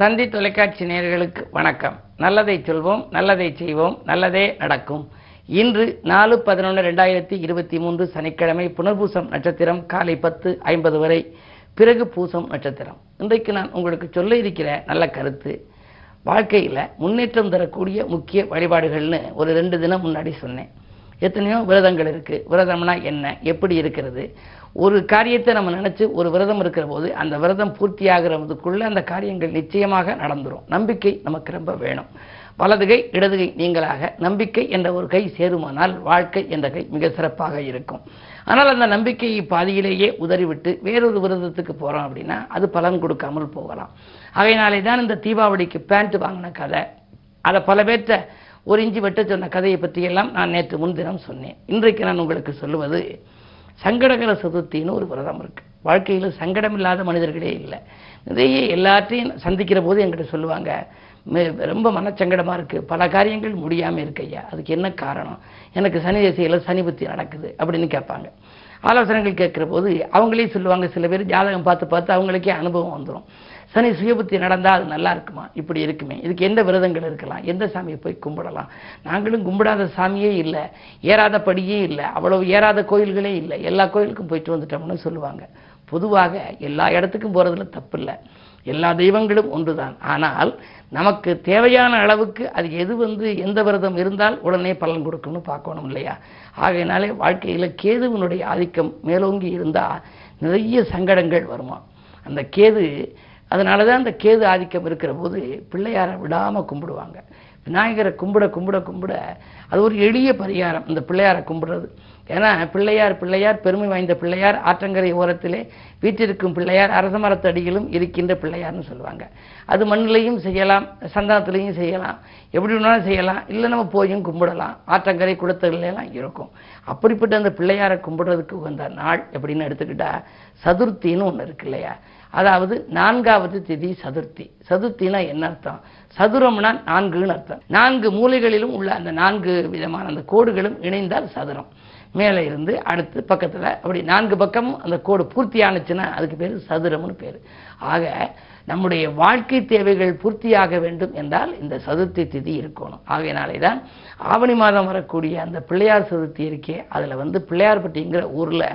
தந்தி தொலைக்காட்சி நேயர்களுக்கு வணக்கம். நல்லதை சொல்வோம் நல்லதை செய்வோம் நல்லதே நடக்கும். இன்று நாலு பதினொன்று ரெண்டாயிரத்தி இருபத்தி மூன்று சனிக்கிழமை புனர்பூசம் நட்சத்திரம் காலை பத்து ஐம்பது வரை. பிறகு பூசம் நட்சத்திரம். இன்றைக்கு நான் உங்களுக்கு சொல்ல இருக்கிற நல்ல கருத்து வாழ்க்கையில் முன்னேற்றம் தரக்கூடிய முக்கிய வழிபாடுகள்னு ஒரு ரெண்டு தினம் முன்னாடி சொன்னேன். எத்தனையோ விரதங்கள் இருக்குது விரதம்னா என்ன? எப்படி இருக்கிறது? ஒரு காரியத்தை நம்ம நினச்சி ஒரு விரதம் இருக்கிற போது அந்த விரதம் பூர்த்தியாகிறதுக்குள்ளே அந்த காரியங்கள் நிச்சயமாக நடந்துரும். நம்பிக்கை நமக்கு ரொம்ப வேணும். வலதுகை இடதுகை நீங்களாக நம்பிக்கை என்ற ஒரு கை சேருமானால் வாழ்க்கை என்ற கை மிக சிறப்பாக இருக்கும். ஆனால் அந்த நம்பிக்கையை பாதியிலேயே உதறிவிட்டு வேறொரு விரதத்துக்கு போகிறோம் அப்படின்னா அது பலன் கொடுக்காமல் போகலாம். அவையினாலே தான் இந்த தீபாவளிக்கு பேண்ட் வாங்கின கதை. அதை பல பேர்த்த ஒரு இஞ்சி வெட்ட சொன்ன கதையை பற்றியெல்லாம் நான் நேற்று முன்தினம் சொன்னேன். இன்றைக்கு நான் உங்களுக்கு சொல்லுவது சங்கடகர சதுர்த்தின்னு ஒரு விரதம் இருக்குது வாழ்க்கையில் சங்கடம் இல்லாத மனிதர்களே இல்லை. நிறைய எல்லாத்தையும் சந்திக்கிற போது என்கிட்ட சொல்லுவாங்க ரொம்ப மனச்சங்கடமாக இருக்குது பல காரியங்கள் முடியாமல் இருக்கு ஐயா. அதுக்கு என்ன காரணம்? எனக்கு சனி திசையில சனி புத்தி நடக்குது. அப்படின்னு கேட்பாங்க. ஆலோசனைகள் கேட்குற போது அவங்களே சொல்லுவாங்க. சில பேர் ஜாதகம் பார்த்து பார்த்து அவங்களுக்கே அனுபவம் வந்துடும் சனி சுயபுத்தி நடந்தால் அது நல்லா இருக்குமா? இப்படி இருக்குமே. இதுக்கு எந்த விரதங்கள் இருக்கலாம்? எந்த சாமியை போய் கும்பிடலாம்? நாங்களும் கும்பிடாத சாமியே இல்லை. ஏறாத படியே இல்லை. அவ்வளவு ஏறாத கோயில்களே இல்லை. எல்லா கோயிலுக்கும் போயிட்டு வந்துட்டோம்னு சொல்லுவாங்க. பொதுவாக எல்லா இடத்துக்கும் போகிறதுல தப்பு இல்லை. எல்லா தெய்வங்களும் ஒன்றுதான். ஆனால் நமக்கு தேவையான அளவுக்கு அது எது வந்து எந்த விரதம் இருந்தால் உடனே பலன் கொடுக்கும்னு பார்க்கணும் இல்லையா? ஆகையினாலே வாழ்க்கையில் கேதுவினுடைய ஆதிக்கம் மேலோங்கி இருந்தால் நிறைய சங்கடங்கள் வருமா? அந்த கேது அதனால தான் அந்த கேது ஆதிக்கம் இருக்கிற போது பிள்ளையாரை விடாமல் கும்பிடுவாங்க. விநாயகரை கும்பிட கும்பிட கும்பிட அது ஒரு எளிய பரிகாரம் இந்த பிள்ளையாரை கும்பிடுறது. ஏன்னா பிள்ளையார் பிள்ளையார் பெருமை வாய்ந்த பிள்ளையார் ஆற்றங்கரை ஓரத்திலே வீட்டிற்கும் பிள்ளையார் அரச மரத்தடியிலும் இருக்கின்ற பிள்ளையார்னு சொல்லுவாங்க. அது மண்ணிலையும் செய்யலாம் சந்தானத்திலையும் செய்யலாம் எப்படி வேணாலும் செய்யலாம் இல்லை நம்ம போயும் கும்பிடலாம் ஆற்றங்கரை குளத்துகள்ல இருக்கும். அப்படிப்பட்ட அந்த பிள்ளையாரை கும்பிடுறதுக்கு உகந்த நாள் எப்படின்னு எடுத்துக்கிட்டா சதுர்த்தின்னு ஒன்று இருக்கு இல்லையா? அதாவது நான்காவது திதி சதுர்த்தி. சதுர்த்தினா என்ன அர்த்தம்? சதுரம்னா நான்குன்னு அர்த்தம். நான்கு மூலைகளிலும் உள்ள அந்த நான்கு விதமான அந்த கோடுகளும் இணைந்தால் சதுரம். மேலே இருந்து அடுத்து பக்கத்தில் அப்படி நான்கு பக்கமும் அந்த கோடு பூர்த்தி ஆனுச்சுன்னா அதுக்கு பேர் சதுரம்னு பேர். ஆக நம்முடைய வாழ்க்கை தேவைகள் பூர்த்தியாக வேண்டும் என்றால் இந்த சதுர்த்தி திதி இருக்கணும். ஆகையினாலே தான் ஆவணி மாதம் வரக்கூடிய அந்த பிள்ளையார் சதுர்த்தி இருக்கே. அதில் வந்து பிள்ளையார்பட்டிங்கிற ஊரில்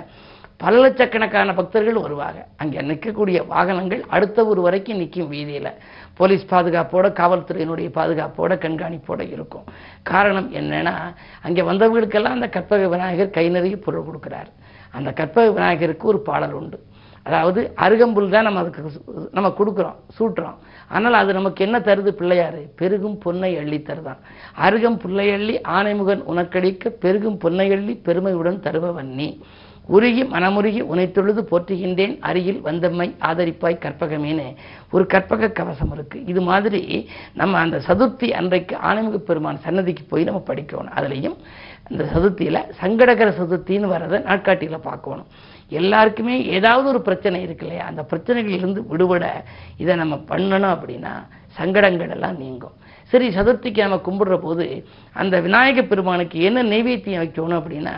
பல லட்சக்கணக்கான பக்தர்கள் வருவாங்க. அங்கே நிற்கக்கூடிய வாகனங்கள் அடுத்த ஊர் வரைக்கும் நிற்கும் வீதியில். போலீஸ் பாதுகாப்போட காவல்துறையினுடைய பாதுகாப்போட கண்காணிப்போட இருக்கும். காரணம் என்னன்னா அங்கே வந்தவர்களுக்கெல்லாம் அந்த கற்பக விநாயகர் கை நிறைய பொருள் கொடுக்குறார். அந்த கற்பக விநாயகருக்கு ஒரு பாடல் உண்டு. அதாவது அருகம்புல் தான் நம்ம அதுக்கு நம்ம கொடுக்குறோம் சூட்டுறோம். ஆனால் அது நமக்கு என்ன தருது பிள்ளையாரு? பெருகும் பொன்னை அள்ளி தருதான். அருகம் பிள்ளையள்ளி ஆனைமுகன் உனக்கடிக்க பெருகும் பொன்னை அள்ளி பெருமையுடன் தருபவன் நீ. உருகி மனமுருகி உனைத்தொழுது போற்றுகின்றேன். அருகில் வந்தம்மை ஆதரிப்பாய் கற்பகமேனு. ஒரு கற்பக கவசம் இருக்கு. இது மாதிரி நம்ம அந்த சதுர்த்தி அன்றைக்கு ஆனைமுக பெருமான் சன்னதிக்கு போய் நம்ம படிக்கணும். அதுலேயும் அந்த சதுர்த்தியில சங்கடகர சதுர்த்தின்னு வர்றதை நாட்காட்டியில் பார்க்கணும். எல்லாருக்குமே ஏதாவது ஒரு பிரச்சனை இருக்கு இல்லையா? அந்த பிரச்சனைகளிலிருந்து விடுபட இதை நம்ம பண்ணணும் அப்படின்னா சங்கடங்கள் எல்லாம் நீங்கும். சரி சதுர்த்திக்கு நம்ம கும்பிடுற போது அந்த விநாயக பெருமானுக்கு என்ன நைவேத்தியம் வைக்கணும் அப்படின்னா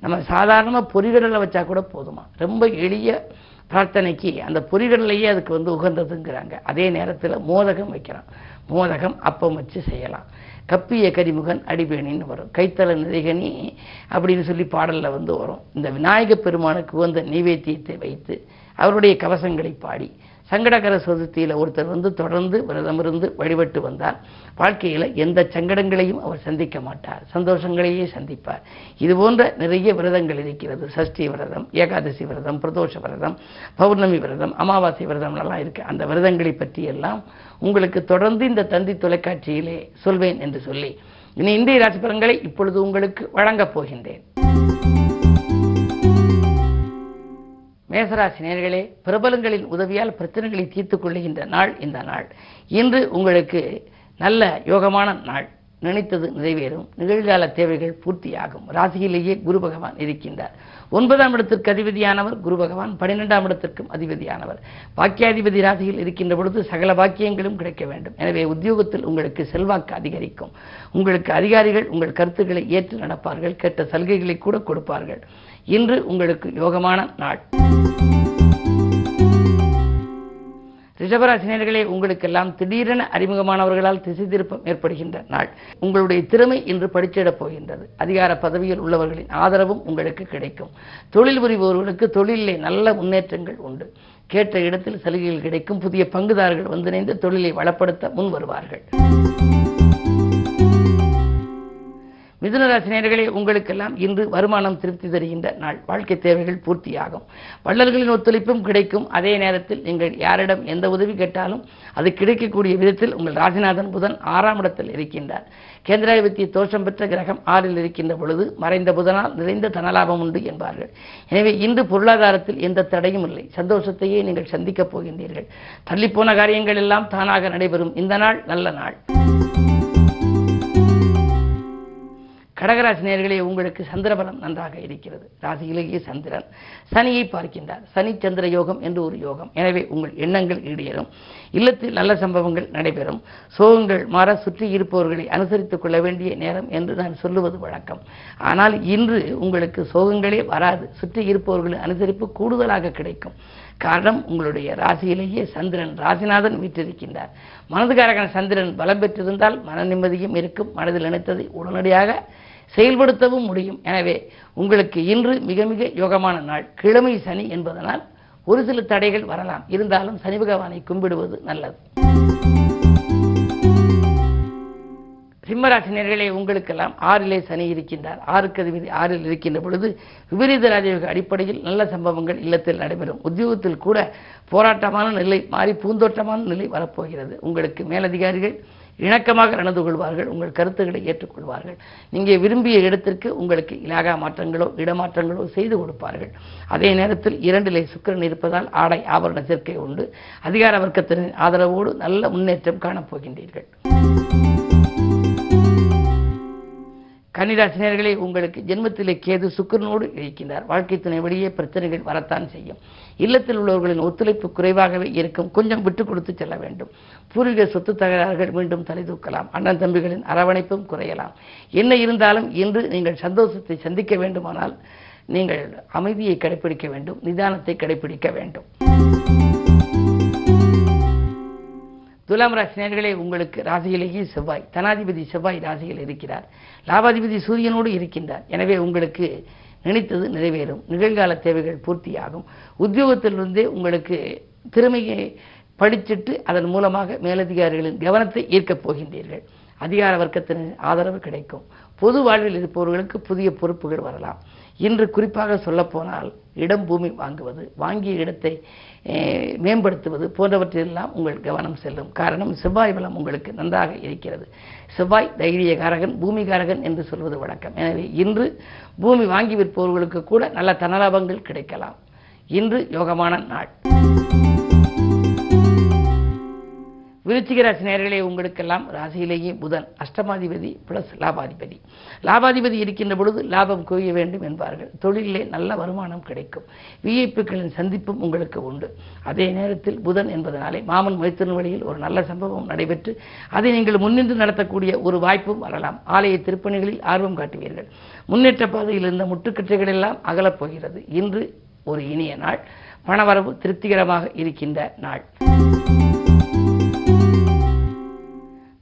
நம்ம சாதாரணமாக பொறிகடலை வச்சா கூட போதுமா? ரொம்ப எளிய பிரார்த்தனைக்கு அந்த பொறிகடலையே அதுக்கு வந்து உகந்ததுங்கிறாங்க. அதே நேரத்தில் மோதகம் வைக்கிறோம் மோதகம் அப்பம் வச்சு செய்யலாம். கப்பிய கரிமுகன் அடிபேணின்னு வரும். கைத்தல நிறைகனி அப்படின்னு சொல்லி பாடலில் வந்து வரும். இந்த விநாயக பெருமானுக்கு உகந்த நைவேத்தியத்தை வைத்து அவருடைய கவசங்களை பாடி சங்கடகர சதுர்த்தியில் ஒருத்தர் வந்து தொடர்ந்து விரதம் இருந்து வழிபட்டு வந்தார். வாழ்க்கையில் எந்த சங்கடங்களையும் அவர் சந்திக்க மாட்டார். சந்தோஷங்களையே சந்திப்பார். இது போன்ற நிறைய விரதங்கள் இருக்கிறது. சஷ்டி விரதம் ஏகாதசி விரதம் பிரதோஷ விரதம் பௌர்ணமி விரதம் அமாவாசை விரதம் எல்லாம் இருக்கு. அந்த விரதங்களை பற்றி எல்லாம் உங்களுக்கு தொடர்ந்து இந்த தந்தி தொலைக்காட்சியிலே சொல்வேன் என்று சொல்லி இனி இந்திய ராசி பலன்களை இப்பொழுது உங்களுக்கு வழங்கப் போகின்றேன். மேசராசி நேர்களே பிரபலங்களின் உதவியால் பிரச்சனைகளை தீர்த்துக் கொள்ளுகின்ற நாள் இந்த நாள். இன்று உங்களுக்கு நல்ல யோகமான நாள். நினைத்தது நிறைவேறும். நிகழ்கால தேவைகள் பூர்த்தியாகும். ராசியிலேயே குரு பகவான் இருக்கின்றார். ஒன்பதாம் இடத்திற்கு அதிபதியானவர் குரு பகவான் பன்னிரெண்டாம் இடத்திற்கும் அதிபதியானவர். பாக்கியாதிபதி ராசியில் இருக்கின்ற பொழுது சகல பாக்கியங்களும் கிடைக்க வேண்டும். எனவே உத்தியோகத்தில் உங்களுக்கு செல்வாக்கு அதிகரிக்கும். உங்களுக்கு அதிகாரிகள் உங்கள் கருத்துக்களை ஏற்று நடப்பார்கள். கேட்ட சலுகைகளை கூட கொடுப்பார்கள். இன்று உங்களுக்கு யோகமான நாள். ரிஷபராசினியர்களே உங்களுக்கெல்லாம் திடீரென அறிமுகமானவர்களால் திசை திருப்பம் ஏற்படுகின்ற நாள். உங்களுடைய திறமை இன்று படிச்சிடப் போகின்றது. அதிகார பதவியில் உள்ளவர்களின் ஆதரவும் உங்களுக்கு கிடைக்கும். தொழில் புரிபவர்களுக்கு தொழிலிலே நல்ல முன்னேற்றங்கள் உண்டு. கேட்ட இடத்தில் சலுகைகள் கிடைக்கும். புதிய பங்குதாரர்கள் ஒன்றிணைந்து தொழிலை வளப்படுத்த முன் வருவார்கள் மிதுனராசினியர்களே உங்களுக்கெல்லாம் இன்று வருமானம் திருப்தி தருகின்ற நாள். வாழ்க்கை தேவைகள் பூர்த்தியாகும். வள்ளல்களின் ஒத்துழைப்பும் கிடைக்கும். அதே நேரத்தில் நீங்கள் யாரிடம் எந்த உதவி கேட்டாலும் அது கிடைக்கக்கூடிய விதத்தில் உங்கள் ராசிநாதன் புதன் ஆறாம் இடத்தில் இருக்கின்றார். கேந்திராதிபத்திய தோஷம் பெற்ற கிரகம் ஆறில் இருக்கின்ற பொழுது மறைந்த புதனால் நிறைந்த தனலாபம் உண்டு என்பார்கள். எனவே இன்று பொருளாதாரத்தில் எந்த தடையும் இல்லை. சந்தோஷத்தையே நீங்கள் சந்திக்கப் போகின்றீர்கள். தள்ளிப்போன காரியங்கள் எல்லாம் தானாக நடைபெறும். இந்த நாள் நல்ல நாள். கடகராசி நேர்களே உங்களுக்கு சந்திரபலம் நன்றாக இருக்கிறது. ராசியிலேயே சந்திரன் சனியை பார்க்கின்றார். சனி சந்திர யோகம் என்று ஒரு யோகம். எனவே உங்கள் எண்ணங்கள் ஈடேறும். இல்லத்தில் நல்ல சம்பவங்கள் நடைபெறும். சோகங்கள் மாற சுற்றி இருப்பவர்களை அனுசரித்துக் கொள்ள வேண்டிய நேரம் என்று நான் சொல்லுவது வழக்கம். ஆனால் இன்று உங்களுக்கு சோகங்களே வராது. சுற்றி இருப்பவர்களின் அனுசரிப்பு கூடுதலாக கிடைக்கும். காரணம் உங்களுடைய ராசியிலேயே சந்திரன் ராசிநாதன் வீற்றிருக்கின்றார். மனதுக்காரகன சந்திரன் பலம் பெற்றிருந்தால் மன நிம்மதியும் இருக்கும். மனதில் நினைத்ததை உடனடியாக செயல்படுத்தவும் முடியும். எனவே உங்களுக்கு இன்று மிக மிக யோகமான நாள். கிழமை சனி என்பதனால் ஒரு சில தடைகள் வரலாம். இருந்தாலும் சனி பகவானை கும்பிடுவது நல்லது. சிம்மராசினியர்களே உங்களுக்கெல்லாம் ஆறிலே சனி இருக்கின்றார். ஆறுக்கு அதிபதி ஆறில் இருக்கின்ற பொழுது விபரீத ராஜயோக அடிப்படையில் நல்ல சம்பவங்கள் இல்லத்தில் நடைபெறும். உத்தியோகத்தில் கூட போராட்டமான நிலை மாறி பூந்தோட்டமான நிலை வரப்போகிறது. உங்களுக்கு மேலதிகாரிகள் இணக்கமாக நடந்து கொள்வார்கள். உங்கள் கருத்துக்களை ஏற்றுக்கொள்வார்கள். நீங்கள் விரும்பிய இடத்திற்கு உங்களுக்கு இலாகா மாற்றங்களோ இடமாற்றங்களோ செய்து கொடுப்பார்கள். அதே நேரத்தில் இரண்டிலே சுக்கிரன் இருப்பதால் ஆடை ஆபரண சேர்க்கை உண்டு. அதிகார வர்க்கத்தினரின் ஆதரவோடு நல்ல முன்னேற்றம் காணப்போகின்றீர்கள். கன்னிராசினியர்களே உங்களுக்கு ஜென்மத்திலே கேது சுக்கிரனோடு இருக்கின்றார் வாழ்க்கை துணை வழியே பிரச்சனைகள் வரத்தான் செய்யும். இல்லத்தில் உள்ளவர்களின் ஒத்துழைப்பு குறைவாகவே இருக்கும். கொஞ்சம் விட்டு கொடுத்து செல்ல வேண்டும். பூர்வீக சொத்து தகராறுகள் மீண்டும் தலை தூக்கலாம். அண்ணன் தம்பிகளின் அரவணைப்பும் குறையலாம். என்ன இருந்தாலும் இன்று நீங்கள் சந்தோஷத்தை சந்திக்க வேண்டுமானால் நீங்கள் அமைதியை கடைபிடிக்க வேண்டும். நிதானத்தை கடைபிடிக்க வேண்டும். துலாம் ராசினியர்களே உங்களுக்கு ராசியிலேயே செவ்வாய் தனாதிபதி செவ்வாய் ராசியில் இருக்கிறார். லாபாதிபதி சூரியனோடு இருக்கின்றார். எனவே உங்களுக்கு நினைத்தது நிறைவேறும். நிகழ்கால தேவைகள் பூர்த்தியாகும். உத்தியோகத்திலிருந்தே உங்களுக்கு திறமையை படிச்சிட்டு அதன் மூலமாக மேலதிகாரிகளின் கவனத்தை ஈர்க்கப் போகின்றீர்கள். அதிகார வர்க்கத்தினர் ஆதரவு கிடைக்கும். பொது வாழ்வில் இருப்பவர்களுக்கு புதிய பொறுப்புகள் வரலாம். இன்று குறிப்பாக சொல்லப்போனால் இடம் பூமி வாங்குவது வாங்கிய இடத்தை மேம்படுத்துவது போன்றவற்றிலெல்லாம் உங்கள் கவனம் செல்லும். காரணம் செவ்வாய் பலம் உங்களுக்கு நன்றாக இருக்கிறது. செவ்வாய் தைரியகாரகன் பூமிகாரகன் என்று சொல்வது வழக்கம். எனவே இன்று பூமி வாங்கி விற்பவர்களுக்கு கூட நல்ல தனலாபங்கள் கிடைக்கலாம். இன்று யோகமான நாள். விருச்சிக ராசி நேயர்களே உங்களுக்கெல்லாம் ராசியிலேயே புதன் அஷ்டமாதிபதி பிளஸ் லாபாதிபதி. லாபாதிபதி இருக்கின்ற பொழுது லாபம் குவிய வேண்டும் என்பார்கள். தொழிலிலே நல்ல வருமானம் கிடைக்கும். விஐபிக்களின் சந்திப்பும் உங்களுக்கு உண்டு. அதே நேரத்தில் புதன் என்பதனாலே மாமன் மைத்திரன் வழியில் ஒரு நல்ல சம்பவம் நடைபெற்று அதை நீங்கள் முன்னின்று நடத்தக்கூடிய ஒரு வாய்ப்பும் வரலாம். ஆலய திருப்பணிகளில் ஆர்வம் காட்டுவீர்கள். முன்னேற்ற பாதையில் இருந்த முட்டுக்கட்டைகள் எல்லாம் அகலப்போகிறது. இன்று ஒரு இனிய நாள். பணவரவு திருப்திகரமாக இருக்கின்ற நாள்.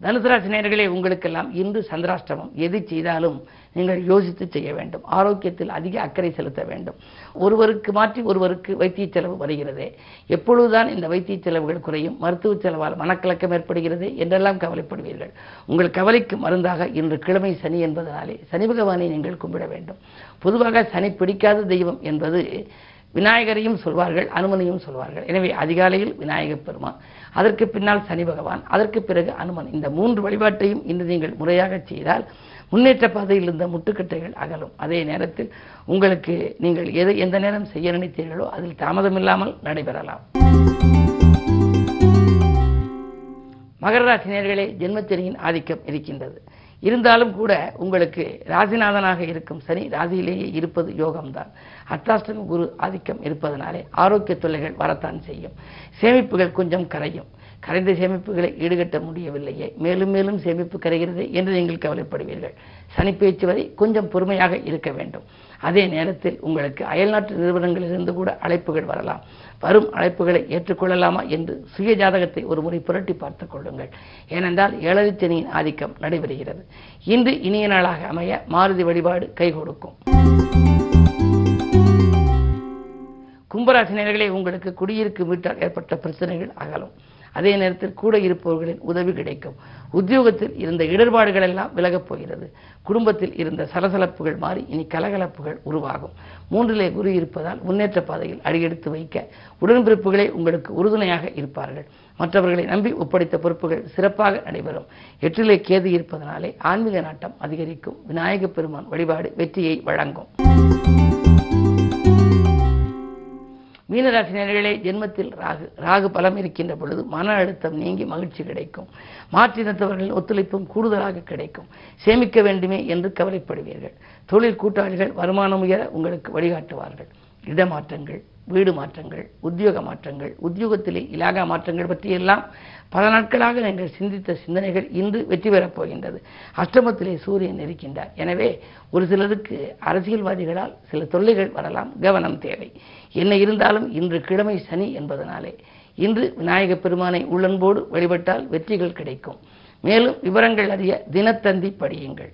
தனுசு ராசி உங்களுக்கெல்லாம் இன்று சந்திராஷ்டமம். எது செய்தாலும் நீங்கள் யோசித்து செய்ய வேண்டும். ஆரோக்கியத்தில் அதிக அக்கறை செலுத்த வேண்டும். ஒருவருக்கு மாற்றி ஒருவருக்கு வைத்திய செலவு வருகிறதே. எப்பொழுதுதான் இந்த வைத்திய செலவுகள் குறையும் மருத்துவ செலவால் மனக்கலக்கம் ஏற்படுகிறது என்றெல்லாம் கவலைப்படுவீர்கள். உங்கள் கவலைக்கு மருந்தாக இன்று கிழமை சனி என்பதனாலே சனி பகவானை நீங்கள் கும்பிட வேண்டும். பொதுவாக சனி பிடிக்காத தெய்வம் என்பது விநாயகரையும் சொல்வார்கள் அனுமனையும் சொல்வார்கள். எனவே அதிகாலையில் விநாயகப் பெருமான் அதற்கு பின்னால் சனி பகவான் அதற்கு பிறகு அனுமன். இந்த மூன்று வழிபாட்டையும் இன்று நீங்கள் முறையாக செய்தால் முன்னேற்ற பாதையில் இருந்த முட்டுக்கட்டைகள் அகலும். அதே நேரத்தில் உங்களுக்கு நீங்கள் எதை எந்த நேரம் செய்ய நினைத்தீர்களோ அதில் தாமதமில்லாமல் நடைபெறலாம். மகர ராசி நேயர்களே ஆதிக்கம் இருக்கின்றது. இருந்தாலும் கூட உங்களுக்கு ராசிநாதனாக இருக்கும் சனி ராசியிலேயே இருப்பது யோகம்தான். அர்த்தாஷ்டம குரு ஆதிக்கம் இருப்பதனாலே ஆரோக்கிய தொல்லைகள் வரத்தான் செய்யும். சேமிப்புகள் கொஞ்சம் கரையும். கரைந்த சேமிப்புகளை ஈடுகட்ட முடியவில்லையே. மேலும் மேலும் சேமிப்பு கரைகிறது என்று நீங்கள் கவலைப்படுவீர்கள். சனி பேச்சு வரை கொஞ்சம் பொறுமையாக இருக்க வேண்டும். அதே நேரத்தில் உங்களுக்கு அயல்நாட்டு நிறுவனங்களிலிருந்து கூட அழைப்புகள் வரலாம். வரும் அழைப்புகளை ஏற்றுக்கொள்ளலாமா என்று சுய ஜாதகத்தை ஒரு முறை புரட்டி பார்த்துக் கொள்ளுங்கள். ஏனென்றால் ஏழரை சனியின் ஆதிக்கம் நடைபெறுகிறது. இன்று இனிய நாளாக அமைய மாருதி வழிபாடு கை கொடுக்கும். கும்பராசினியர்களே உங்களுக்கு குடியிருக்கும் வீட்டால் ஏற்பட்ட பிரச்சனைகள் அகலும். அதே நேரத்தில் கூட இருப்பவர்களின் உதவி கிடைக்கும். உத்தியோகத்தில் இருந்த இடர்பாடுகள் எல்லாம் விலகப் போகிறது. குடும்பத்தில் இருந்த சலசலப்புகள் மாறி இனி கலகலப்புகள் உருவாகும். மூன்றிலே குரு இருப்பதால் முன்னேற்ற பாதையில் அடியெடுத்து வைக்க உடன்பிறப்புகளே உங்களுக்கு உறுதுணையாக இருப்பார்கள். மற்றவர்களை நம்பி ஒப்படைத்த பொறுப்புகள் சிறப்பாக நடைபெறும். எட்டிலே கேது இருப்பதனாலே ஆன்மீக நாட்டம் அதிகரிக்கும். விநாயகப் பெருமான் வழிபாடு வெற்றியை வழங்கும். மீனராசினியர்களே ஜென்மத்தில் ராகு ராகு பலம் இருக்கின்ற பொழுது மன அழுத்தம் நீங்கி மகிழ்ச்சி கிடைக்கும். மாற்றினத்தவர்களின் ஒத்துழைப்பும் கூடுதலாக கிடைக்கும். சேமிக்க வேண்டுமே என்று கவலைப்படுவீர்கள். தொழில் கூட்டாளிகள் வருமானம் உயர உங்களுக்கு வழிகாட்டுவார்கள். இடமாற்றங்கள் வீடு மாற்றங்கள் உத்தியோக மாற்றங்கள் உத்தியோகத்திலே இலாகா மாற்றங்கள் பற்றியெல்லாம் பல நாட்களாக நீங்கள் சிந்தித்த சிந்தனைகள் இன்று வெற்றி பெறப் போகின்றது. அஷ்டமத்திலே சூரியன் இருக்கின்றார் எனவே ஒரு சிலருக்கு அரசியல்வாதிகளால் சில தொல்லைகள் வரலாம். கவனம் தேவை. என்ன இருந்தாலும் இன்று கிழமை சனி என்பதனாலே இன்று விநாயக பெருமானை உள்ளன்போடு வழிபட்டால் வெற்றிகள் கிடைக்கும். மேலும் விவரங்கள் அறிய தினத்தந்தி படியுங்கள்.